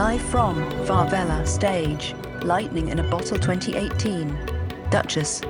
Live from Favela Stage, Lightning in a Bottle 2018. Duchess.